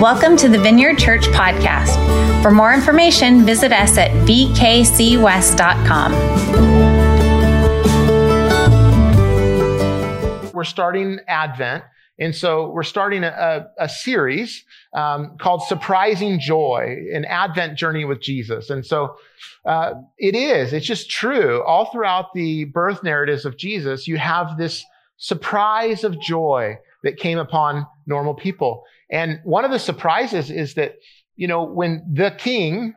Welcome to the Vineyard Church podcast. For more information, visit us at vkcwest.com. We're starting Advent. And so we're starting a, a series um, called Surprising Joy, an Advent journey with Jesus. And so uh, it is, it's just true. All throughout the birth narratives of Jesus, you have this surprise of joy that came upon normal people. And one of the surprises is that, you know, when the king,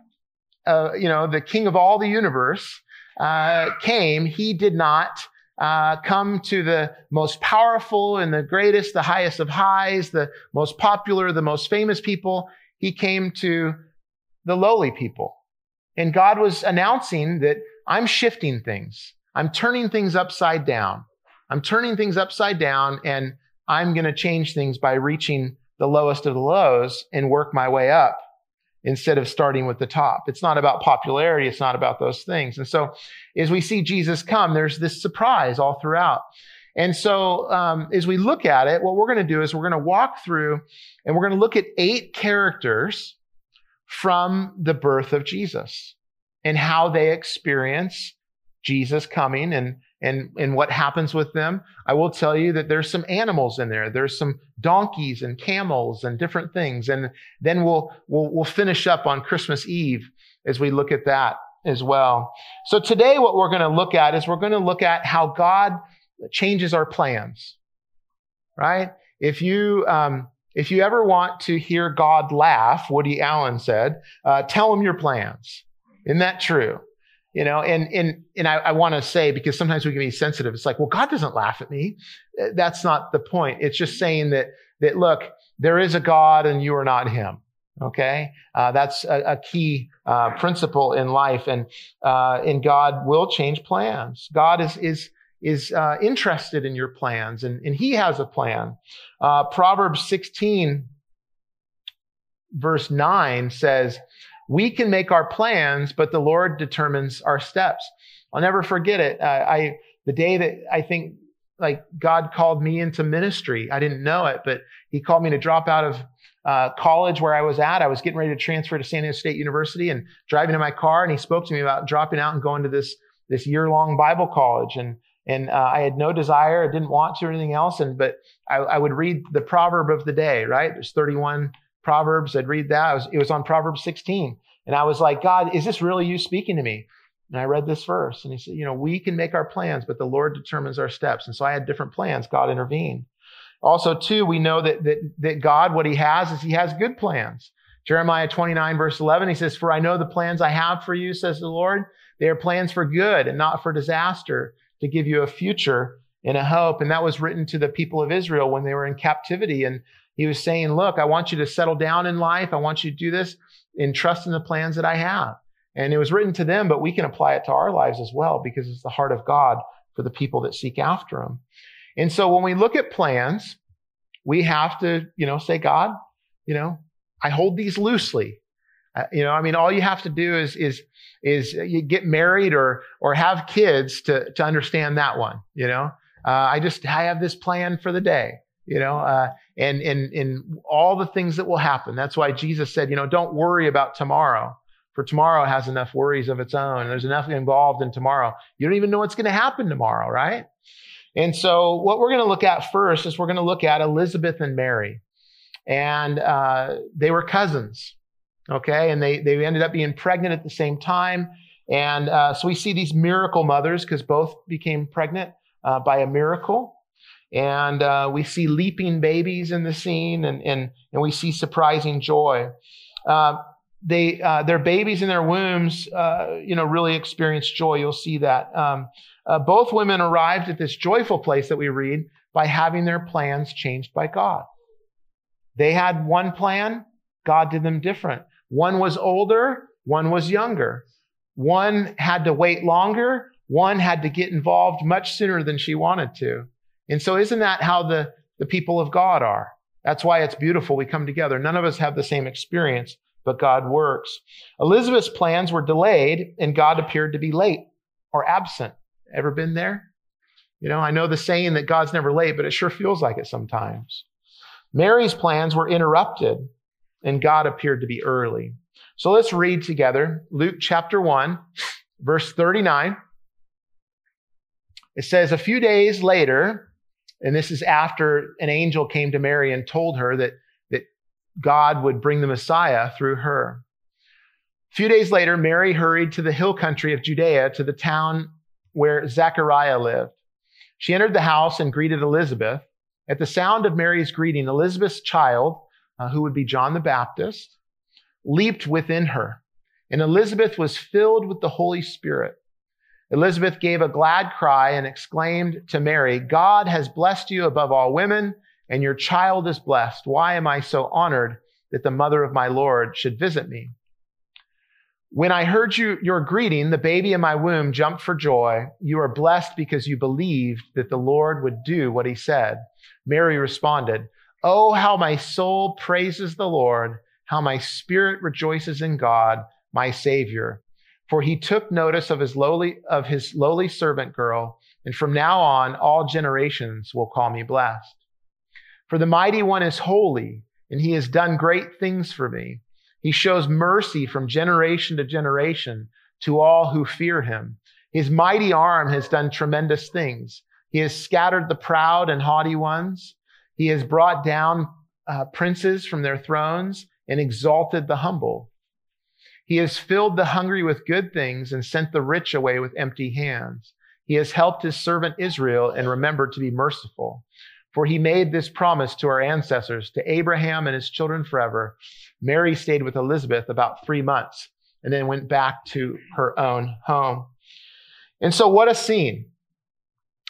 uh, you know, the king of all the universe, uh, came, he did not uh, come to the most powerful and the greatest, the highest of highs, the most popular, the most famous people. He came to the lowly people. And God was announcing that I'm shifting things. I'm turning things upside down. I'm turning things upside down and I'm going to change things by reaching the lowest of the lows and work my way up instead of starting with the top. It's not about popularity. It's not about those things. And so as we see Jesus come, there's this surprise all throughout. And so um, as we look at it, what we're going to do is we're going to walk through and we're going to look at eight characters from the birth of Jesus and how they experience Jesus coming and and, and what happens with them. I will tell you that there's some animals in there. There's some donkeys and camels and different things. And then we'll, we'll, we'll finish up on Christmas Eve as we look at that as well. So today what we're going to look at is we're going to look at how God changes our plans, right? If you, um, if you ever want to hear God laugh, Woody Allen said, uh, tell him your plans. Isn't that true? You know and and and i, I want to say because sometimes we can be sensitive it's like well god doesn't laugh at me. Uh, that's not the point. It's just saying that that look there is a god and you are not him okay? Uh, that's a, a key uh, principle in life and uh, and god will change plans. God is is is uh, interested in your plans and, and he has a plan. Uh, proverbs 16 verse 9 says we can make our plans, but the Lord determines our steps. I'll never forget it. Uh, I, the day that I think like God called me into ministry, I didn't know it, but he called me to drop out of uh, college where I was at. I was getting ready to transfer to San Diego State University and driving in my car, and he spoke to me about dropping out and going to this this year long Bible college. And and uh, I had no desire, I didn't want to or anything else. And but I, I, would read the proverb of the day. Right, there's 31 Proverbs. I'd read that. It was, it was on Proverbs 16. And I was like, God, is this really you speaking to me? And I read this verse and he said, you know, we can make our plans, but the Lord determines our steps. And so I had different plans. God intervened. Also, too, we know that, that, that God, what he has is he has good plans. Jeremiah 29 verse 11, he says, for I know the plans I have for you, says the Lord. They are plans for good and not for disaster to give you a future and a hope. And that was written to the people of Israel when they were in captivity. And he was saying, look, I want you to settle down in life. I want you to do this and trust in the plans that I have. And it was written to them, but we can apply it to our lives as well because it's the heart of God for the people that seek after him. And so when we look at plans, we have to, you know, say, God, you know, I hold these loosely. Uh, you know, I mean, all you have to do is, is, is you get married or, or have kids to, to understand that one, you know. Uh, I just, I have this plan for the day you know, uh, and, and, and all the things that will happen. That's why Jesus said, you know, don't worry about tomorrow, for tomorrow has enough worries of its own. There's enough involved in tomorrow. You don't even know what's going to happen tomorrow, right? And so what we're going to look at first is we're going to look at Elizabeth and Mary. And uh, they were cousins, okay? And they, they ended up being pregnant at the same time. And uh, so we see these miracle mothers because both became pregnant uh, by a miracle and uh, we see leaping babies in the scene, and and and we see surprising joy. Uh, they uh, their babies in their wombs, uh, you know, really experience joy. You'll see that. Um, uh, both women arrived at this joyful place that we read by having their plans changed by God. They had one plan, God did them different. One was older, one was younger. One had to wait longer, one had to get involved much sooner than she wanted to. And so isn't that how the, the people of God are? That's why it's beautiful. We come together. None of us have the same experience, but God works. Elizabeth's plans were delayed and God appeared to be late or absent. Ever been there? You know, I know the saying that God's never late, but it sure feels like it sometimes. Mary's plans were interrupted and God appeared to be early. So let's read together Luke chapter 1, verse 39. It says, A few days later, and this is after an angel came to Mary and told her that, that God would bring the Messiah through her. A few days later, Mary hurried to the hill country of Judea to the town where Zechariah lived. She entered the house and greeted Elizabeth. At the sound of Mary's greeting, Elizabeth's child, uh, who would be John the Baptist, leaped within her, and Elizabeth was filled with the Holy Spirit. Elizabeth gave a glad cry and exclaimed to Mary, God has blessed you above all women, and your child is blessed. Why am I so honored that the mother of my Lord should visit me? When I heard you, your greeting, the baby in my womb jumped for joy. You are blessed because you believed that the Lord would do what he said. Mary responded, Oh, how my soul praises the Lord, how my spirit rejoices in God, my Savior. For he took notice of his lowly, of his lowly servant girl, and from now on all generations will call me blessed. For the mighty one is holy, and he has done great things for me. He shows mercy from generation to generation to all who fear him. His mighty arm has done tremendous things. He has scattered the proud and haughty ones. He has brought down uh, princes from their thrones and exalted the humble. He has filled the hungry with good things and sent the rich away with empty hands. He has helped his servant Israel and remembered to be merciful. For he made this promise to our ancestors, to Abraham and his children forever. Mary stayed with Elizabeth about three months and then went back to her own home. And so, what a scene,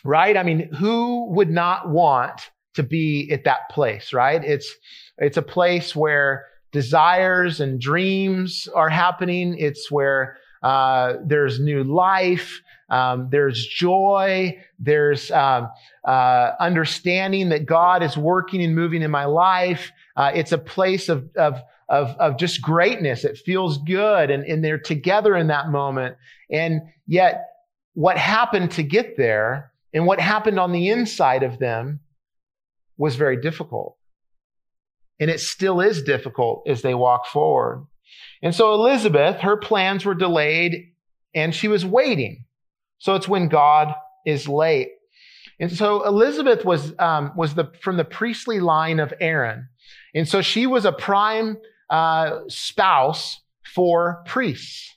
right? I mean, who would not want to be at that place, right? It's, it's a place where desires and dreams are happening. It's where uh, there's new life. Um, there's joy. There's um, uh, understanding that God is working and moving in my life. Uh, it's a place of, of, of, of just greatness. It feels good. And, and they're together in that moment. And yet, what happened to get there and what happened on the inside of them was very difficult. And it still is difficult as they walk forward. And so Elizabeth, her plans were delayed and she was waiting. So it's when God is late. And so Elizabeth was, um, was the, from the priestly line of Aaron. And so she was a prime uh, spouse for priests.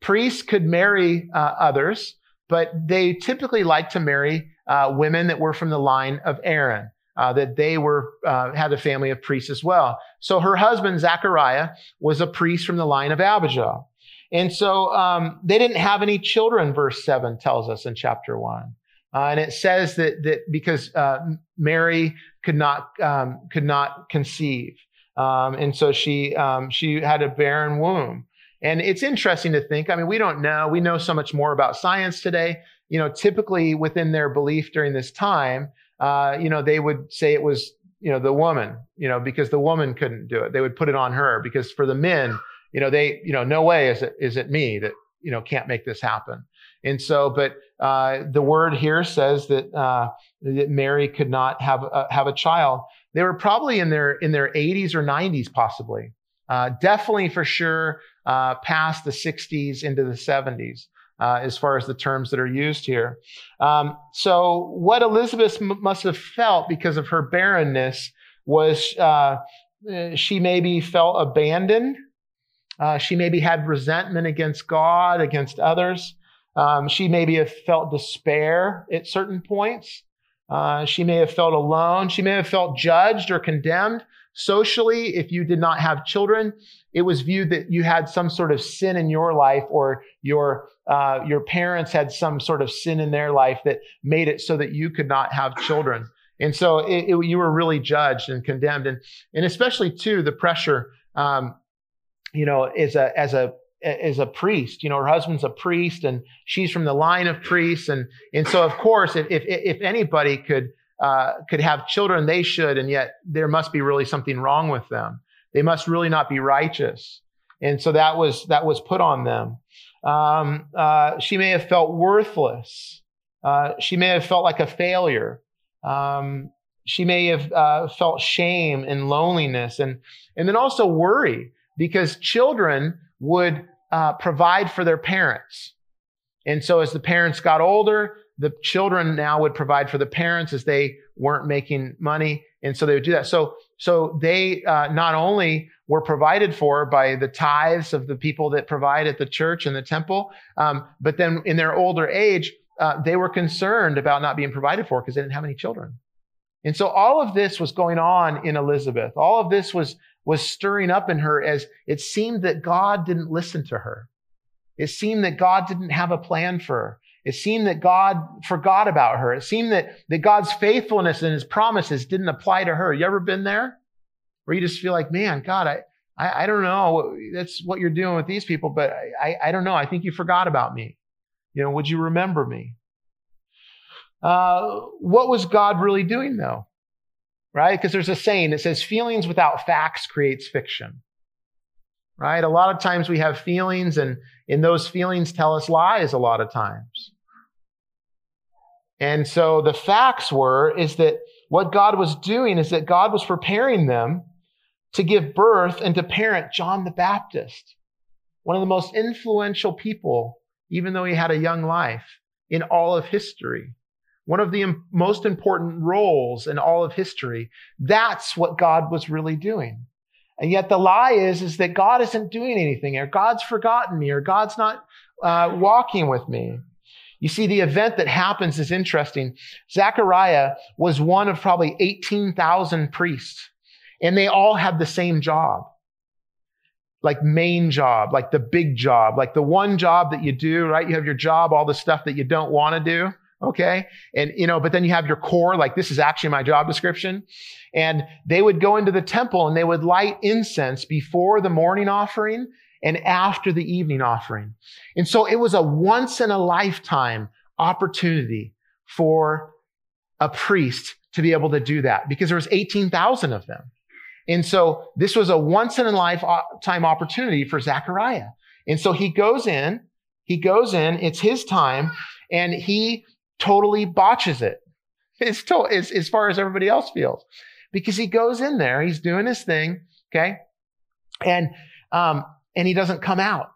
Priests could marry uh, others, but they typically like to marry uh, women that were from the line of Aaron uh, that they were uh, had a family of priests as well. So her husband Zachariah was a priest from the line of Abijah, and so um, they didn't have any children. Verse seven tells us in chapter one, uh, and it says that that because uh, Mary could not um, could not conceive, um, and so she um, she had a barren womb. And it's interesting to think. I mean, we don't know. We know so much more about science today. You know, typically within their belief during this time, uh, you know, they would say it was, you know, the woman, you know, because the woman couldn't do it. They would put it on her because for the men, you know, they, you know, no way is it, is it me that, you know, can't make this happen. And so, but uh, the word here says that uh, that Mary could not have a, have a child. They were probably in their in their 80s or 90s, possibly. Uh, definitely for sure, uh, past the 60s into the 70s uh, as far as the terms that are used here. Um, so, what Elizabeth m- must have felt because of her barrenness was uh, she maybe felt abandoned. Uh, she maybe had resentment against God, against others. Um, she maybe have felt despair at certain points. Uh, she may have felt alone. She may have felt judged or condemned. Socially, if you did not have children, it was viewed that you had some sort of sin in your life or your uh, your parents had some sort of sin in their life that made it so that you could not have children. And so it, it, you were really judged and condemned. And, and especially too, the pressure, um, you know, as a, as a, as a priest, you know, her husband's a priest and she's from the line of priests. And, and so of course, if, if, if anybody could, uh, could have children, they should. And yet there must be really something wrong with them. They must really not be righteous. And so that was, that was put on them. Um, uh, she may have felt worthless. Uh, she may have felt like a failure. Um, she may have uh, felt shame and loneliness and, and then also worry because children would uh, provide for their parents. And so as the parents got older, the children now would provide for the parents as they weren't making money. And so they would do that. So, so they uh, not only were provided for by the tithes of the people that provide at the church and the temple, um, but then in their older age, uh, they were concerned about not being provided for because they didn't have any children. And so all of this was going on in Elizabeth. All of this was, was stirring up in her as it seemed that God didn't listen to her. It seemed that God didn't have a plan for her. It seemed that God forgot about her. It seemed that, that God's faithfulness and his promises didn't apply to her. You ever been there? Where you just feel like, man, God, I, I, I don't know. That's what you're doing with these people, but I, I, I don't know. I think you forgot about me. You know, would you remember me? Uh, what was God really doing though? Right? Because there's a saying that says feelings without facts creates fiction. Right? A lot of times we have feelings and in those feelings tell us lies a lot of times. And so the facts were, is that what God was doing is that God was preparing them to give birth and to parent John the Baptist, one of the most influential people, even though he had a young life in all of history one of the most important roles in all of history. That's what God was really doing. And yet the lie is, is that God isn't doing anything or God's forgotten me or God's not uh, walking with me. You see, the event that happens is interesting. Zechariah was one of probably 18,000 priests and they all had the same job. Like main job, like the big job, like the one job that you do, right? You have your job, all the stuff that you don't want to do. Okay. And, you know, but then you have your core, like this is actually my job description. And they would go into the temple and they would light incense before the morning offering and after the evening offering. And so it was a once in a lifetime opportunity for a priest to be able to do that because there was 18,000 of them. And so this was a once in a lifetime uh, opportunity for Zechariah. And so he goes in, he goes in, it's his time, and he totally botches it. It's to, as, as far as everybody else feels because he goes in there, he's doing his thing. Okay. And, um, and he doesn't come out.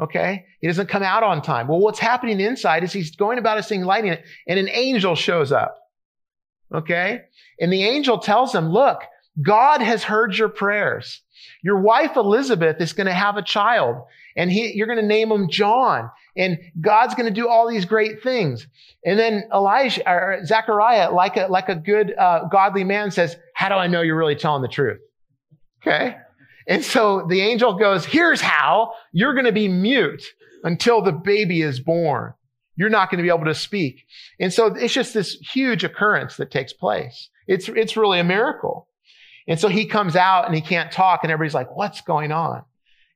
Okay. He doesn't come out on time. Well, what's happening inside is he's going about his thing, lighting it, and an angel shows up. Okay. And the angel tells him, look, God has heard your prayers. Your wife Elizabeth is going to have a child and he, you're going to name him John and God's going to do all these great things. And then Elijah or Zechariah, like a, like a good, uh, godly man says, how do I know you're really telling the truth? Okay. And so the angel goes, here's how you're going to be mute until the baby is born. You're not going to be able to speak. And so it's just this huge occurrence that takes place. It's, it's really a miracle. And so he comes out and he can't talk and everybody's like, what's going on?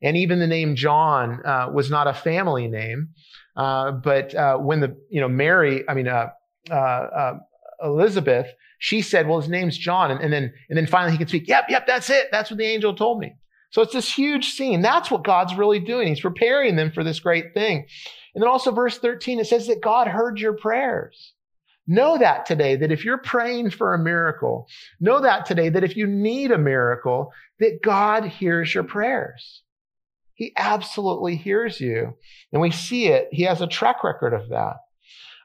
And even the name John uh, was not a family name. Uh, but uh, when the, you know, Mary, I mean, uh, uh, uh, Elizabeth, she said, well, his name's John. And, and, then, and then finally he can speak. Yep, yep, that's it. That's what the angel told me. So it's this huge scene. That's what God's really doing. He's preparing them for this great thing. And then also verse 13, it says that God heard your prayers. Know that today, that if you're praying for a miracle, know that today, that if you need a miracle, that God hears your prayers. He absolutely hears you. And we see it. He has a track record of that.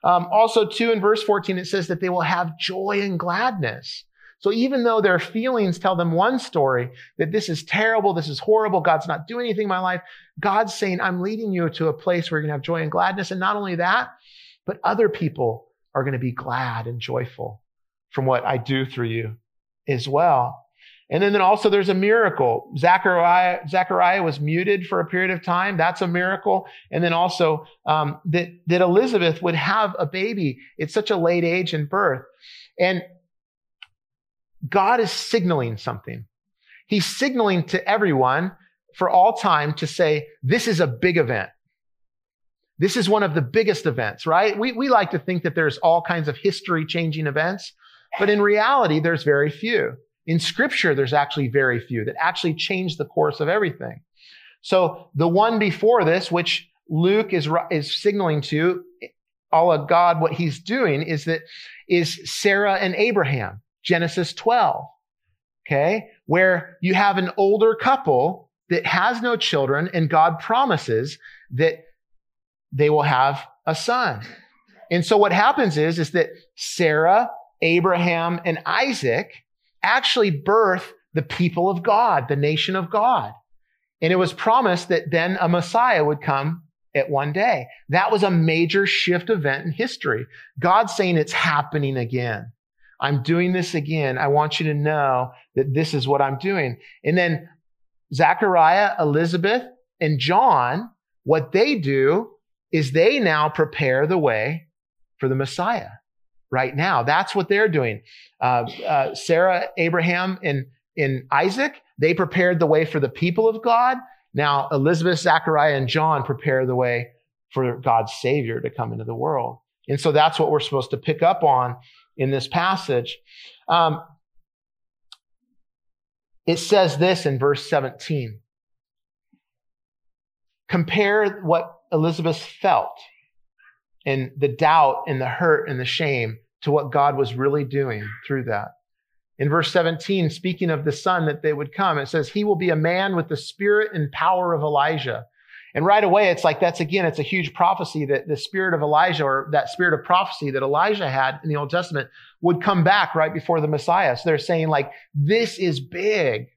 Um, also, too, in verse 14, it says that they will have joy and gladness. So even though their feelings tell them one story, that this is terrible, this is horrible, God's not doing anything in my life, God's saying, I'm leading you to a place where you're going to have joy and gladness. And not only that, but other people are going to be glad and joyful from what I do through you as well. And then, then also there's a miracle. Zechariah, Zechariah was muted for a period of time. That's a miracle. And then also um, that, that Elizabeth would have a baby at such a late age in birth. And God is signaling something. He's signaling to everyone for all time to say, this is a big event. This is one of the biggest events, right? We, we like to think that there's all kinds of history changing events, but in reality, there's very few. In scripture, there's actually very few that actually change the course of everything. So the one before this, which Luke is, is signaling to all of God, what he's doing is that is Sarah and Abraham. Genesis 12. Okay. Where you have an older couple that has no children and God promises that they will have a son. And so what happens is, is that Sarah, Abraham, and Isaac actually birth the people of God, the nation of God. And it was promised that then a Messiah would come at one day. That was a major shift event in history. God's saying it's happening again. I'm doing this again. I want you to know that this is what I'm doing. And then Zachariah, Elizabeth, and John, what they do is they now prepare the way for the Messiah right now. That's what they're doing. Uh, uh, Sarah, Abraham, and, and Isaac, they prepared the way for the people of God. Now, Elizabeth, Zachariah, and John prepare the way for God's Savior to come into the world. And so that's what we're supposed to pick up on in this passage. Um, it says this in verse 17. Compare what Elizabeth felt and the doubt and the hurt and the shame to what God was really doing through that. In verse 17, speaking of the son that they would come, it says, He will be a man with the spirit and power of Elijah. And right away, it's like that's again, it's a huge prophecy that the spirit of Elijah or that spirit of prophecy that Elijah had in the Old Testament would come back right before the Messiah. So they're saying, like, this is big.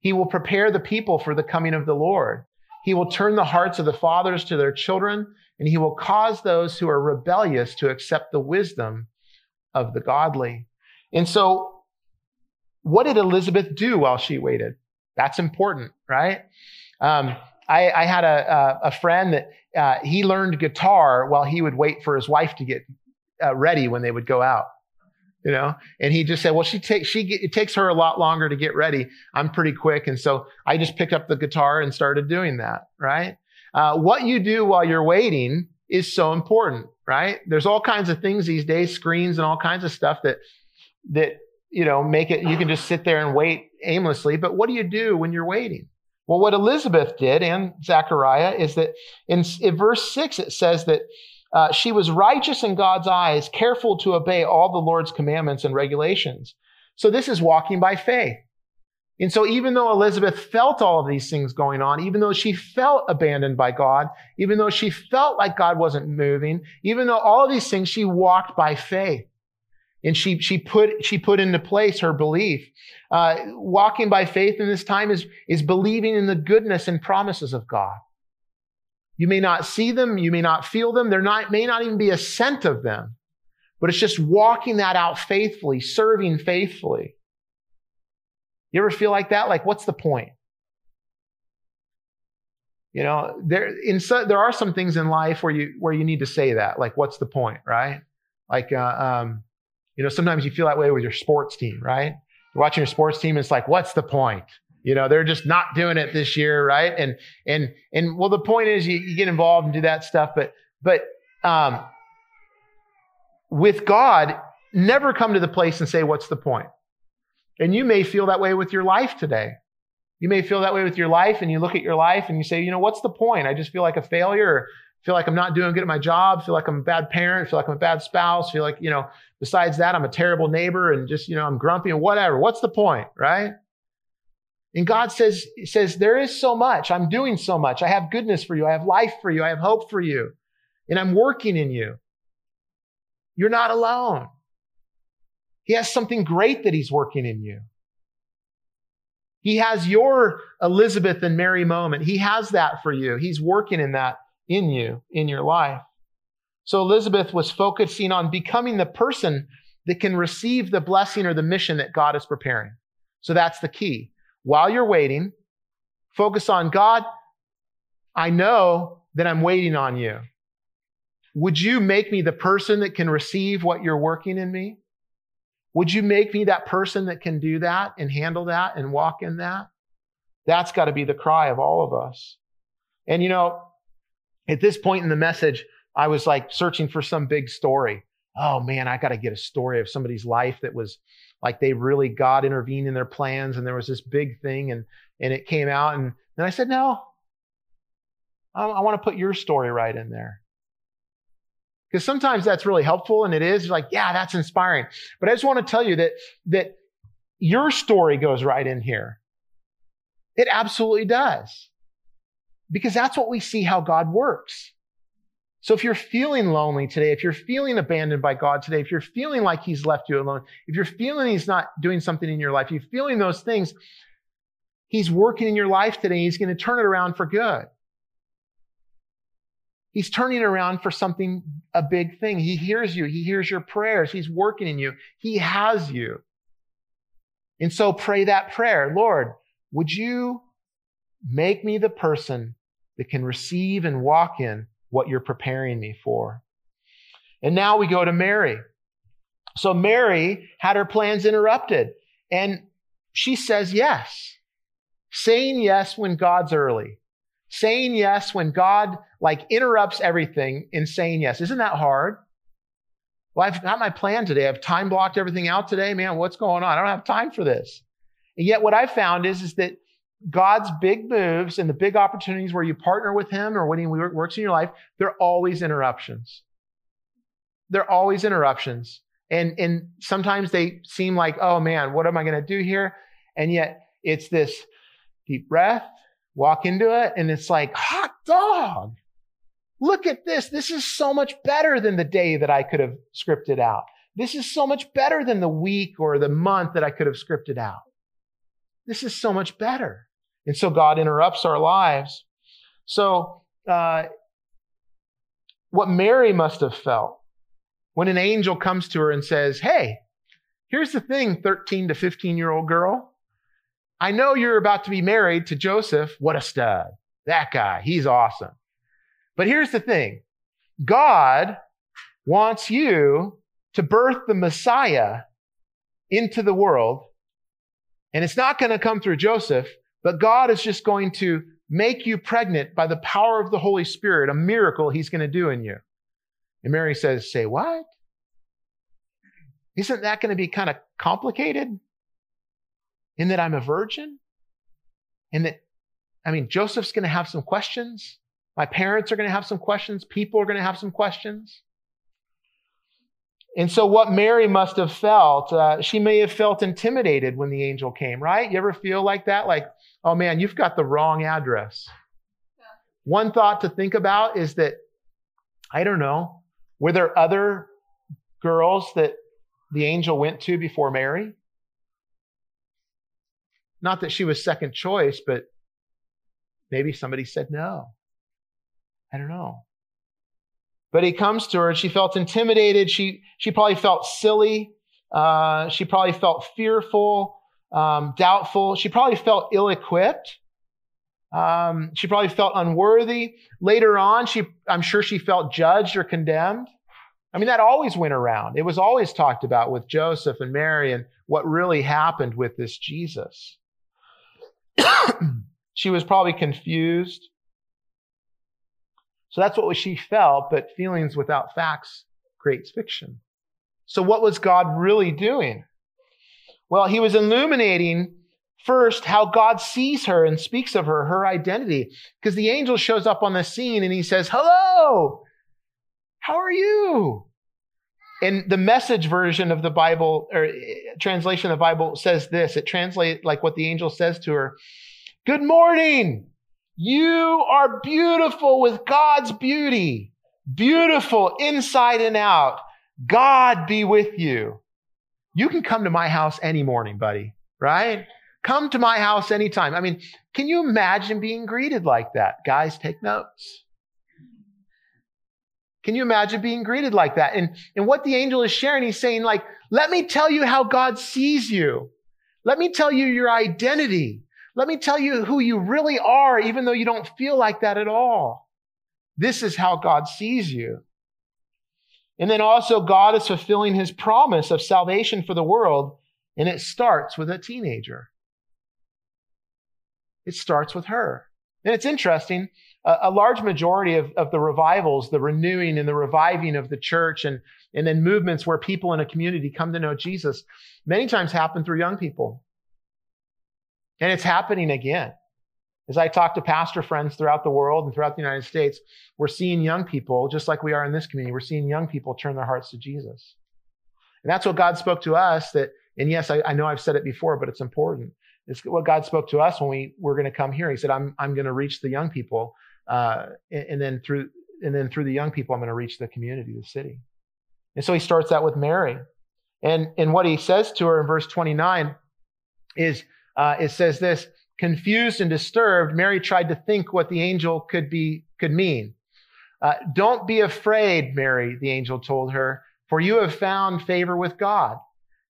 He will prepare the people for the coming of the Lord. He will turn the hearts of the fathers to their children, and he will cause those who are rebellious to accept the wisdom of the godly. And so, what did Elizabeth do while she waited? That's important, right? Um, I, I, had a, a, friend that uh, he learned guitar while he would wait for his wife to get uh, ready when they would go out. You know, and he just said, "Well, she takes she it takes her a lot longer to get ready. I'm pretty quick, and so I just picked up the guitar and started doing that. Right? Uh, what you do while you're waiting is so important, right? There's all kinds of things these days, screens and all kinds of stuff that that you know make it. You can just sit there and wait aimlessly. But what do you do when you're waiting? Well, what Elizabeth did and Zechariah is that in, in verse six, it says that uh, she was righteous in God's eyes, careful to obey all the Lord's commandments and regulations. So this is walking by faith. And so even though Elizabeth felt all of these things going on, even though she felt abandoned by God, even though she felt like God wasn't moving, even though all of these things, she walked by faith. And she, she put, she put into place her belief. Uh, walking by faith in this time is, is believing in the goodness and promises of God. You may not see them. You may not feel them. There not, may not even be a scent of them, but it's just walking that out faithfully, serving faithfully. You ever feel like that? Like, what's the point? You know, there in so, there are some things in life where you where you need to say that. Like, what's the point, right? Like, uh, um, you know, sometimes you feel that way with your sports team, right? You're watching your sports team, it's like, what's the point? You know, they're just not doing it this year, right? And and and well, the point is you, you get involved and do that stuff, but but um, with God, never come to the place and say, "What's the point?" And you may feel that way with your life today. You may feel that way with your life, and you look at your life and you say, "You know, what's the point? I just feel like a failure." feel like I'm not doing good at my job, feel like I'm a bad parent, feel like I'm a bad spouse, feel like, you know, besides that, I'm a terrible neighbor and just, you know, I'm grumpy and whatever. What's the point, right? And God says, says, there is so much. I'm doing so much. I have goodness for you. I have life for you. I have hope for you. And I'm working in you. You're not alone. He has something great that he's working in you. He has your Elizabeth and Mary moment. He has that for you. He's working in that in you, in your life. So Elizabeth was focusing on becoming the person that can receive the blessing or the mission that God is preparing. So that's the key while you're waiting, focus on God. I know that I'm waiting on you. Would you make me the person that can receive what you're working in me? Would you make me that person that can do that and handle that and walk in that? That's got to be the cry of all of us. And you know, at this point in the message, I was like searching for some big story. Oh man, I got to get a story of somebody's life that was like they really God intervened in their plans and there was this big thing and and it came out and then I said no I, I want to put your story right in there Because sometimes that's really helpful and it is like, yeah, that's inspiring. But I just want to tell you that, that your story goes right in here. It absolutely does. Because that's what we see how God works. So if you're feeling lonely today, if you're feeling abandoned by God today, if you're feeling like he's left you alone, if you're feeling he's not doing something in your life, you're feeling those things, he's working in your life today. He's going to turn it around for good. He's turning around for something, a big thing. He hears you. He hears your prayers. He's working in you. He has you. And so pray that prayer. Lord, would you make me the person that can receive and walk in what you're preparing me for? And now we go to Mary. So Mary had her plans interrupted and she says yes. Saying yes when God's early saying yes when God like interrupts everything in saying yes. Isn't that hard? Well, I've got my plan today. I've time blocked everything out today. Man, what's going on? I don't have time for this. And yet what I've found is, is that God's big moves and the big opportunities where you partner with him or when he works in your life, they're always interruptions. They're always interruptions. And, and sometimes they seem like, oh man, what am I going to do here? And yet it's this deep breath, walk into it and it's like, hot dog. Look at this. This is so much better than the day that I could have scripted out. This is so much better than the week or the month that I could have scripted out. This is so much better. And so God interrupts our lives. So, uh, what Mary must have felt when an angel comes to her and says, Hey, here's the thing, 13 to 15 year old girl. I know you're about to be married to Joseph. What a stud. That guy, he's awesome. But here's the thing God wants you to birth the Messiah into the world. And it's not going to come through Joseph, but God is just going to make you pregnant by the power of the Holy Spirit, a miracle he's going to do in you. And Mary says, Say what? Isn't that going to be kind of complicated? In that I'm a virgin and that, I mean, Joseph's going to have some questions. My parents are going to have some questions. People are going to have some questions. And so, what Mary must have felt, uh, she may have felt intimidated when the angel came, right? You ever feel like that? Like, oh man, you've got the wrong address. Yeah. One thought to think about is that, I don't know, were there other girls that the angel went to before Mary? Not that she was second choice, but maybe somebody said no. I don't know. But he comes to her and she felt intimidated. She, she probably felt silly. Uh, she probably felt fearful, um, doubtful. She probably felt ill equipped. Um, she probably felt unworthy. Later on, she, I'm sure she felt judged or condemned. I mean, that always went around. It was always talked about with Joseph and Mary and what really happened with this Jesus. She was probably confused. So that's what she felt, but feelings without facts creates fiction. So what was God really doing? Well, he was illuminating first how God sees her and speaks of her, her identity. Because the angel shows up on the scene and he says, Hello, how are you? And the message version of the Bible or eh, translation of the Bible says this. It translates like what the angel says to her. Good morning. You are beautiful with God's beauty. Beautiful inside and out. God be with you. You can come to my house any morning, buddy, right? Come to my house anytime. I mean, can you imagine being greeted like that? Guys, take notes. Can you imagine being greeted like that? And, and what the angel is sharing, he's saying, like, let me tell you how God sees you. Let me tell you your identity. Let me tell you who you really are, even though you don't feel like that at all. This is how God sees you. And then also, God is fulfilling his promise of salvation for the world, and it starts with a teenager. It starts with her. And it's interesting a, large majority of, of the revivals, the renewing and the reviving of the church and, and then movements where people in a community come to know Jesus, many times happen through young people. And it's happening again. As I talk to pastor friends throughout the world and throughout the United States, we're seeing young people, just like we are in this community, we're seeing young people turn their hearts to Jesus. And that's what God spoke to us that, and yes, I, I know I've said it before, but it's important. It's what God spoke to us when we were going to come here. He said, I'm, I'm going to reach the young people. Uh, and, and then through, and then through the young people, I'm going to reach the community, the city. And so he starts out with Mary. And, and what he says to her in verse 29 is, uh, it says this, confused and disturbed, Mary tried to think what the angel could be, could mean. Uh, don't be afraid, Mary, the angel told her, for you have found favor with God.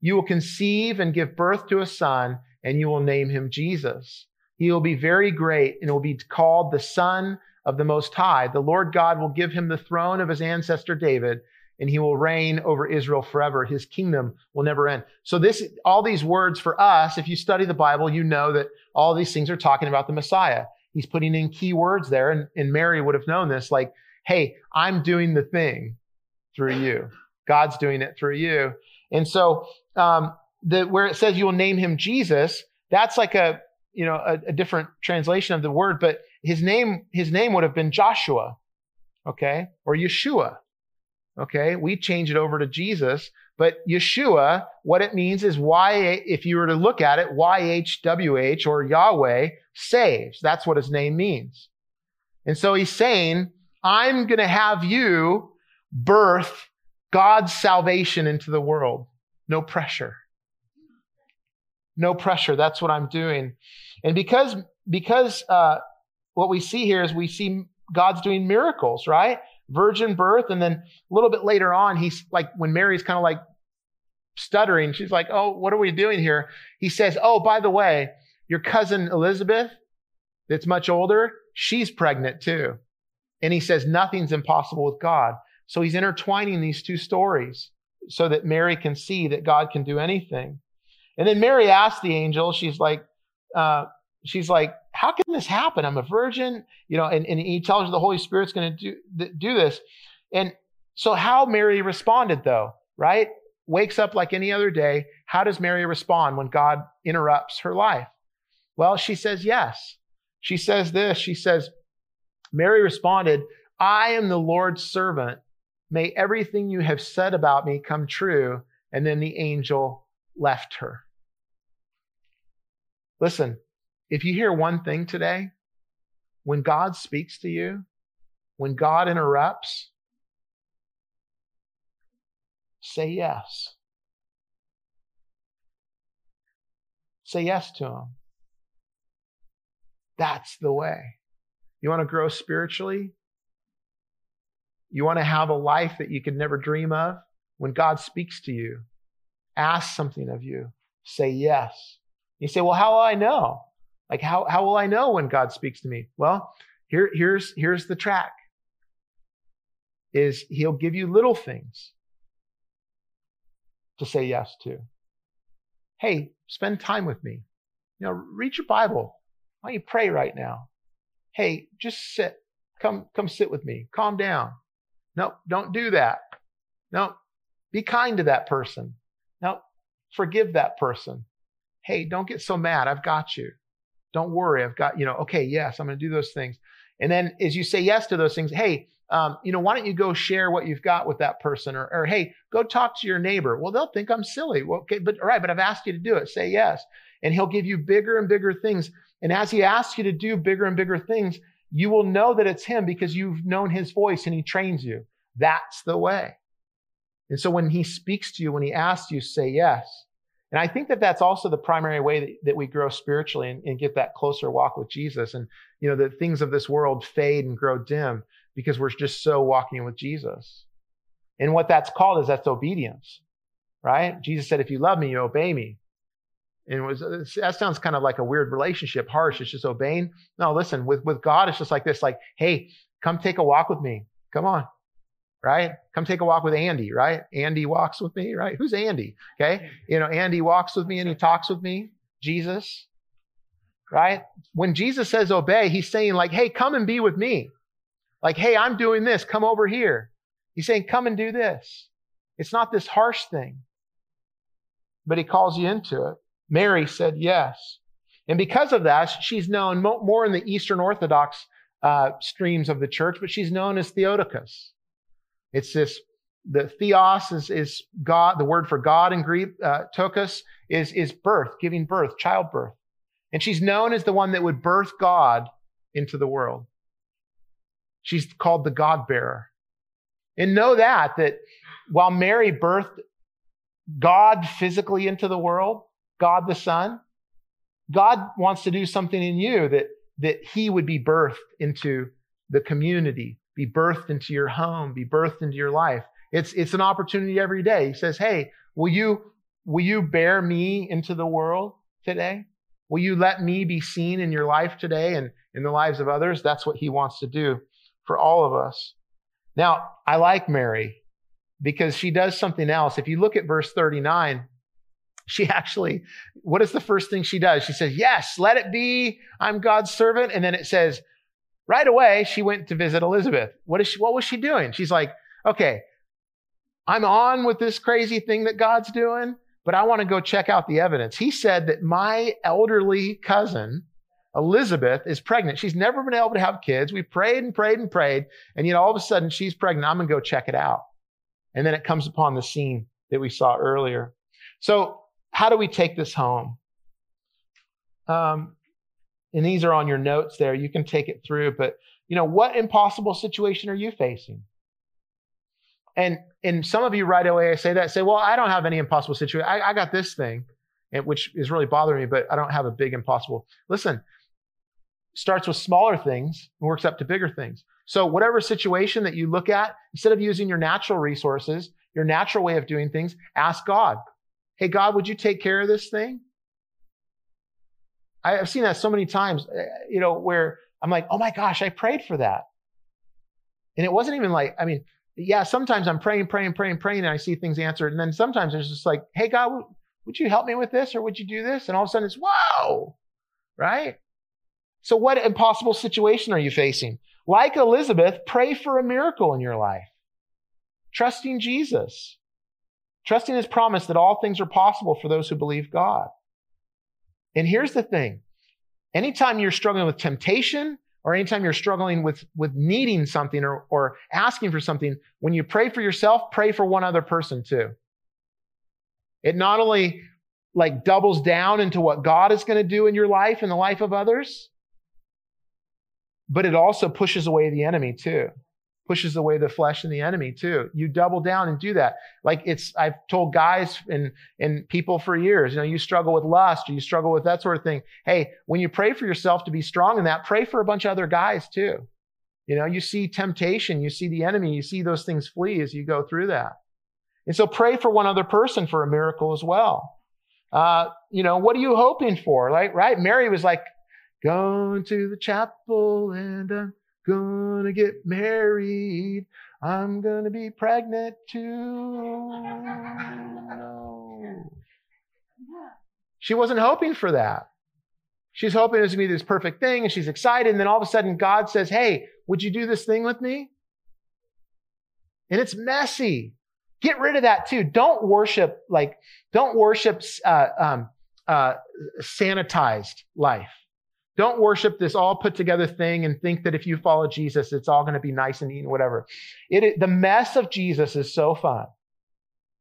You will conceive and give birth to a son, and you will name him Jesus. He will be very great and will be called the Son of the Most High. The Lord God will give him the throne of his ancestor David, and he will reign over Israel forever. His kingdom will never end. So this, all these words for us, if you study the Bible, you know that all these things are talking about the Messiah. He's putting in key words there, and, and Mary would have known this, like, hey, I'm doing the thing through you. God's doing it through you. And so, um, the, where it says you will name him Jesus, that's like a, you know, a, a different translation of the word, but his name, his name would have been Joshua. Okay. Or Yeshua. Okay. We change it over to Jesus, but Yeshua, what it means is Y, if you were to look at it, YHWH or Yahweh saves. That's what his name means. And so he's saying, I'm going to have you birth God's salvation into the world. No pressure. No pressure. That's what I'm doing. And because, because, uh, what we see here is we see God's doing miracles, right? Virgin birth. And then a little bit later on, he's like, when Mary's kind of like stuttering, she's like, Oh, what are we doing here? He says, Oh, by the way, your cousin Elizabeth, that's much older, she's pregnant too. And he says, Nothing's impossible with God. So he's intertwining these two stories so that Mary can see that God can do anything. And then Mary asked the angel, she's like, uh, she's like, how can this happen? I'm a virgin, you know, and, and he tells her the Holy Spirit's going to do, do this. And so how Mary responded though, right? Wakes up like any other day. How does Mary respond when God interrupts her life? Well, she says yes. She says this. She says, Mary responded, I am the Lord's servant. May everything you have said about me come true. And then the angel left her. Listen, if you hear one thing today, when God speaks to you, when God interrupts, say yes. Say yes to Him. That's the way. You want to grow spiritually? You want to have a life that you could never dream of? When God speaks to you, ask something of you, say yes. You say, well, how will I know? Like, how, how will I know when God speaks to me? Well, here, here's, here's the track is he'll give you little things to say yes to. Hey, spend time with me. You know, read your Bible. Why don't you pray right now? Hey, just sit. Come, come sit with me. Calm down. No, don't do that. No, be kind to that person. No, forgive that person. Hey, don't get so mad. I've got you. Don't worry. I've got, you know, okay, yes, I'm going to do those things. And then as you say yes to those things, hey, um, you know, why don't you go share what you've got with that person? Or, or, hey, go talk to your neighbor. Well, they'll think I'm silly. Well, okay, but all right, but I've asked you to do it. Say yes. And he'll give you bigger and bigger things. And as he asks you to do bigger and bigger things, you will know that it's him because you've known his voice and he trains you. That's the way. And so when he speaks to you, when he asks you, say yes. And I think that that's also the primary way that, that we grow spiritually and, and, get that closer walk with Jesus. And, you know, the things of this world fade and grow dim because we're just so walking with Jesus. And what that's called is that's obedience, right? Jesus said, if you love me, you obey me. And it was, that sounds kind of like a weird relationship, harsh. It's just obeying. No, listen, with, with God, it's just like this, like, hey, come take a walk with me. Come on right? Come take a walk with Andy, right? Andy walks with me, right? Who's Andy? Okay. You know, Andy walks with me and he talks with me. Jesus, right? When Jesus says obey, he's saying like, hey, come and be with me. Like, hey, I'm doing this. Come over here. He's saying, come and do this. It's not this harsh thing, but he calls you into it. Mary said yes. And because of that, she's known more in the Eastern Orthodox uh, streams of the church, but she's known as Theotokos. It's this, the theos is, is God, the word for God in Greek, uh, tokos is, is birth, giving birth, childbirth. And she's known as the one that would birth God into the world. She's called the God bearer. And know that, that while Mary birthed God physically into the world, God the Son, God wants to do something in you that, that he would be birthed into the community, be birthed into your home, be birthed into your life. It's, it's an opportunity every day. He says, Hey, will you, will you bear me into the world today? Will you let me be seen in your life today and in the lives of others? That's what he wants to do for all of us. Now, I like Mary because she does something else. If you look at verse 39, she actually, what is the first thing she does? She says, Yes, let it be. I'm God's servant. And then it says, right away, she went to visit Elizabeth. What is she, what was she doing? She's like, okay, I'm on with this crazy thing that God's doing, but I want to go check out the evidence. He said that my elderly cousin, Elizabeth, is pregnant. She's never been able to have kids. We prayed and prayed and prayed. And yet all of a sudden she's pregnant. I'm going to go check it out. And then it comes upon the scene that we saw earlier. So how do we take this home? Um, and these are on your notes there. You can take it through, but you know, what impossible situation are you facing? And and some of you right away I say that say, well, I don't have any impossible situation. I, I got this thing, which is really bothering me, but I don't have a big impossible. Listen, starts with smaller things and works up to bigger things. So whatever situation that you look at, instead of using your natural resources, your natural way of doing things, ask God, Hey, God, would you take care of this thing? I've seen that so many times, eh, you know, where I'm like, oh my gosh, I prayed for that. And it wasn't even like, I mean, yeah, sometimes I'm praying, praying, praying, praying, and I see things answered. And then sometimes it's just like, hey, God, would you help me with this or would you do this? And all of a sudden it's, whoa, right? So what impossible situation are you facing? Like Elizabeth, pray for a miracle in your life. Trusting Jesus. Trusting his promise that all things are possible for those who believe God. And here's the thing. Anytime you're struggling with temptation or anytime you're struggling with, with needing something or, or asking for something, when you pray for yourself, pray for one other person too. It not only like doubles down into what God is going to do in your life and the life of others, but it also pushes away the enemy too pushes away the flesh and the enemy too. You double down and do that. Like it's, I've told guys and, and people for years, you know, you struggle with lust or you struggle with that sort of thing. Hey, when you pray for yourself to be strong in that, pray for a bunch of other guys too. You know, you see temptation, you see the enemy, you see those things flee as you go through that. And so pray for one other person for a miracle as well. Uh, you know, what are you hoping for? Like, right? Mary was like, going to the chapel and, uh, gonna get married. I'm gonna be pregnant too. No. She wasn't hoping for that. She's hoping it's gonna be this perfect thing and she's excited. And then all of a sudden God says, Hey, would you do this thing with me? And it's messy. Get rid of that too. Don't worship like, don't worship uh, um, uh, sanitized life. Don't worship this all put together thing and think that if you follow Jesus, it's all going to be nice and neat and whatever. It, the mess of Jesus is so fun.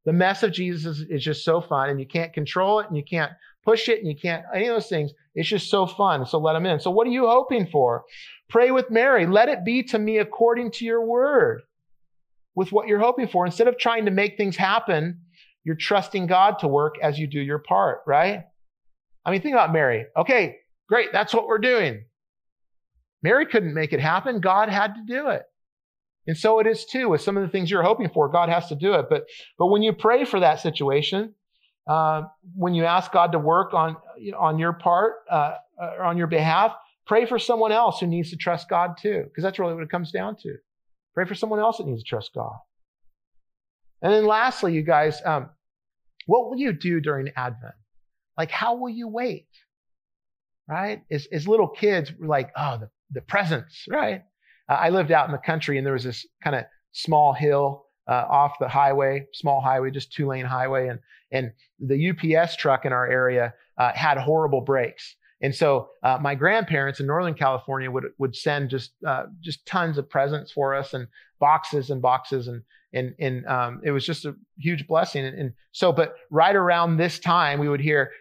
The mess of Jesus is, just so fun and you can't control it and you can't push it and you can't, any of those things. It's just so fun. So let him in. So what are you hoping for? Pray with Mary. Let it be to me according to your word with what you're hoping for. Instead of trying to make things happen, you're trusting God to work as you do your part, right? I mean, think about Mary. Okay, Great, that's what we're doing. Mary couldn't make it happen. God had to do it. And so it is too with some of the things you're hoping for. God has to do it. But, but when you pray for that situation, uh, when you ask God to work on, on your part, uh, or on your behalf, pray for someone else who needs to trust God too. Because that's really what it comes down to. Pray for someone else that needs to trust God. And then lastly, you guys, um, what will you do during Advent? Like, how will you wait? Right? As, as little kids, we're like, oh, the, the presents, right? Uh, I lived out in the country and there was this kind of small hill uh, off the highway, small highway, just two lane highway. And, and the UPS truck in our area uh, had horrible brakes. And so uh, my grandparents in Northern California would would send just uh, just tons of presents for us and boxes and boxes and and and um, it was just a huge blessing. And, and so, but right around this time, we would hear.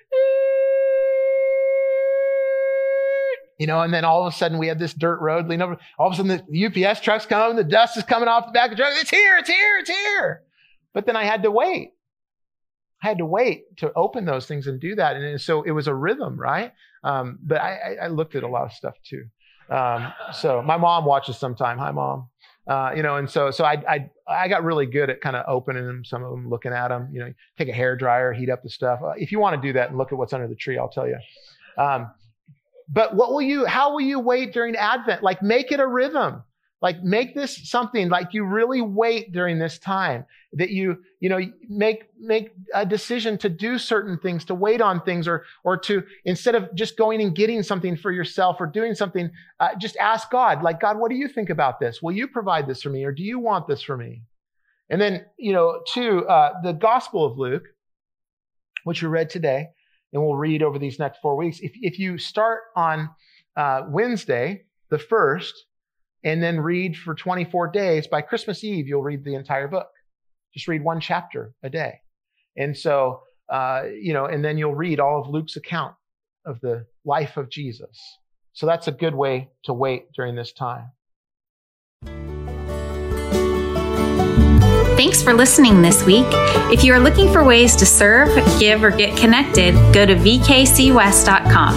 You know, and then all of a sudden we had this dirt road leaning over. All of a sudden the UPS truck's coming, the dust is coming off the back of the truck. It's here, it's here, it's here. But then I had to wait. I had to wait to open those things and do that. And so it was a rhythm, right? Um, but I, I, looked at a lot of stuff too. Um, so my mom watches sometime. Hi, mom. Uh, you know, and so so I, I I got really good at kind of opening them, some of them, looking at them. You know, take a hair dryer, heat up the stuff. Uh, if you want to do that and look at what's under the tree, I'll tell you. Um, but what will you? How will you wait during Advent? Like, make it a rhythm. Like make this something like you really wait during this time that you, you know, make, make a decision to do certain things, to wait on things or, or to, instead of just going and getting something for yourself or doing something, uh, just ask God, like, God, what do you think about this? Will you provide this for me or do you want this for me? And then, you know, two, uh, the Gospel of Luke, which we read today, and we'll read over these next four weeks. If, if you start on uh, Wednesday, the first, and then read for 24 days. By Christmas Eve, you'll read the entire book. Just read one chapter a day. And so, uh, you know, and then you'll read all of Luke's account of the life of Jesus. So that's a good way to wait during this time. Thanks for listening this week. If you are looking for ways to serve, give, or get connected, go to vkcwest.com.